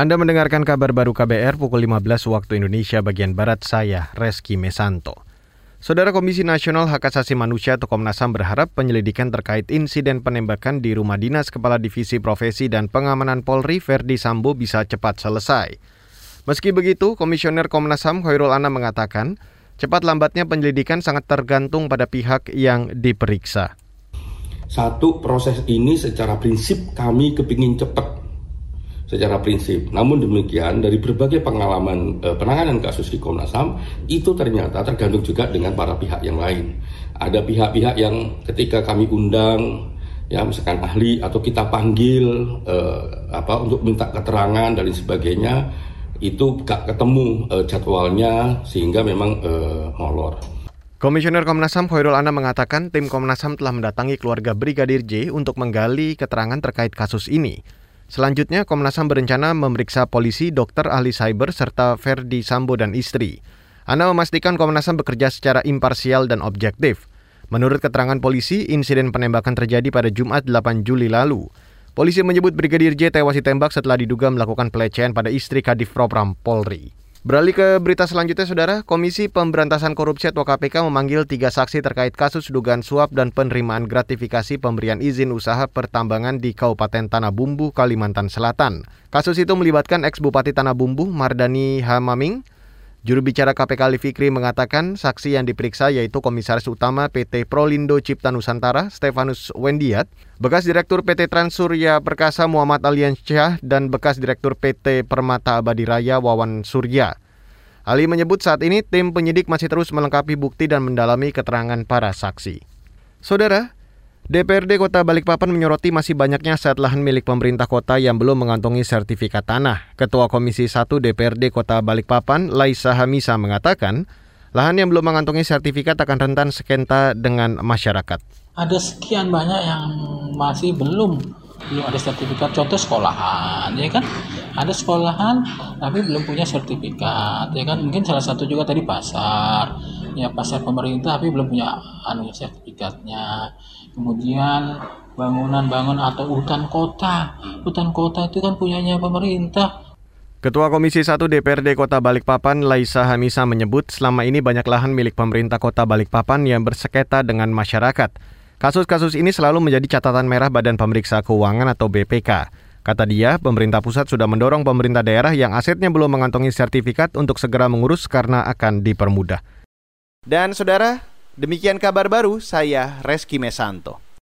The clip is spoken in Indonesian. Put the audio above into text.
Anda mendengarkan kabar baru KBR pukul 15 waktu Indonesia bagian Barat saya, Reski Mesanto. Saudara Komisi Nasional Hak Asasi Manusia atau Komnas HAM berharap penyelidikan terkait insiden penembakan di rumah dinas Kepala Divisi Profesi dan Pengamanan Polri Verdi Sambo bisa cepat selesai. Meski begitu, Komisioner Komnas HAM Khairul Anam mengatakan, cepat lambatnya penyelidikan sangat tergantung pada pihak yang diperiksa. Satu, proses ini secara prinsip kami kepingin cepat secara prinsip. Namun demikian dari berbagai pengalaman e, penanganan kasus di Komnas HAM itu ternyata tergantung juga dengan para pihak yang lain. Ada pihak-pihak yang ketika kami undang ya misalkan ahli atau kita panggil e, apa untuk minta keterangan dan sebagainya itu gak ketemu e, jadwalnya sehingga memang e, molor. Komisioner Komnas HAM Khairul Anam mengatakan tim Komnas HAM telah mendatangi keluarga Brigadir J untuk menggali keterangan terkait kasus ini. Selanjutnya, Komnas HAM berencana memeriksa polisi, dokter, ahli cyber, serta Ferdi Sambo dan istri. Ana memastikan Komnas HAM bekerja secara imparsial dan objektif. Menurut keterangan polisi, insiden penembakan terjadi pada Jumat 8 Juli lalu. Polisi menyebut Brigadir J tewas ditembak setelah diduga melakukan pelecehan pada istri Kadif Propram Polri. Beralih ke berita selanjutnya, Saudara. Komisi Pemberantasan Korupsi atau KPK memanggil tiga saksi terkait kasus dugaan suap dan penerimaan gratifikasi pemberian izin usaha pertambangan di Kabupaten Tanah Bumbu, Kalimantan Selatan. Kasus itu melibatkan ex-bupati Tanah Bumbu, Mardani Hamaming, Juru bicara KPK Ali Fikri mengatakan saksi yang diperiksa yaitu Komisaris Utama PT Prolindo Cipta Nusantara, Stefanus Wendiat, bekas Direktur PT Transurya Perkasa Muhammad Aliansyah, dan bekas Direktur PT Permata Abadi Raya Wawan Surya. Ali menyebut saat ini tim penyidik masih terus melengkapi bukti dan mendalami keterangan para saksi. Saudara, DPRD Kota Balikpapan menyoroti masih banyaknya aset lahan milik pemerintah kota yang belum mengantongi sertifikat tanah. Ketua Komisi 1 DPRD Kota Balikpapan, Laisa Hamisa mengatakan, lahan yang belum mengantongi sertifikat akan rentan sekenta dengan masyarakat. Ada sekian banyak yang masih belum belum ada sertifikat contoh sekolahan ya kan ada sekolahan tapi belum punya sertifikat ya kan? Mungkin salah satu juga tadi pasar. Ya pasar pemerintah tapi belum punya anu sertifikatnya. Kemudian bangunan-bangun atau hutan kota. Hutan kota itu kan punyanya pemerintah. Ketua Komisi 1 DPRD Kota Balikpapan, Laisa Hamisa menyebut selama ini banyak lahan milik pemerintah Kota Balikpapan yang berseketa dengan masyarakat. Kasus-kasus ini selalu menjadi catatan merah Badan Pemeriksa Keuangan atau BPK. Kata dia, pemerintah pusat sudah mendorong pemerintah daerah yang asetnya belum mengantongi sertifikat untuk segera mengurus karena akan dipermudah. Dan saudara, demikian kabar baru saya Reski Mesanto.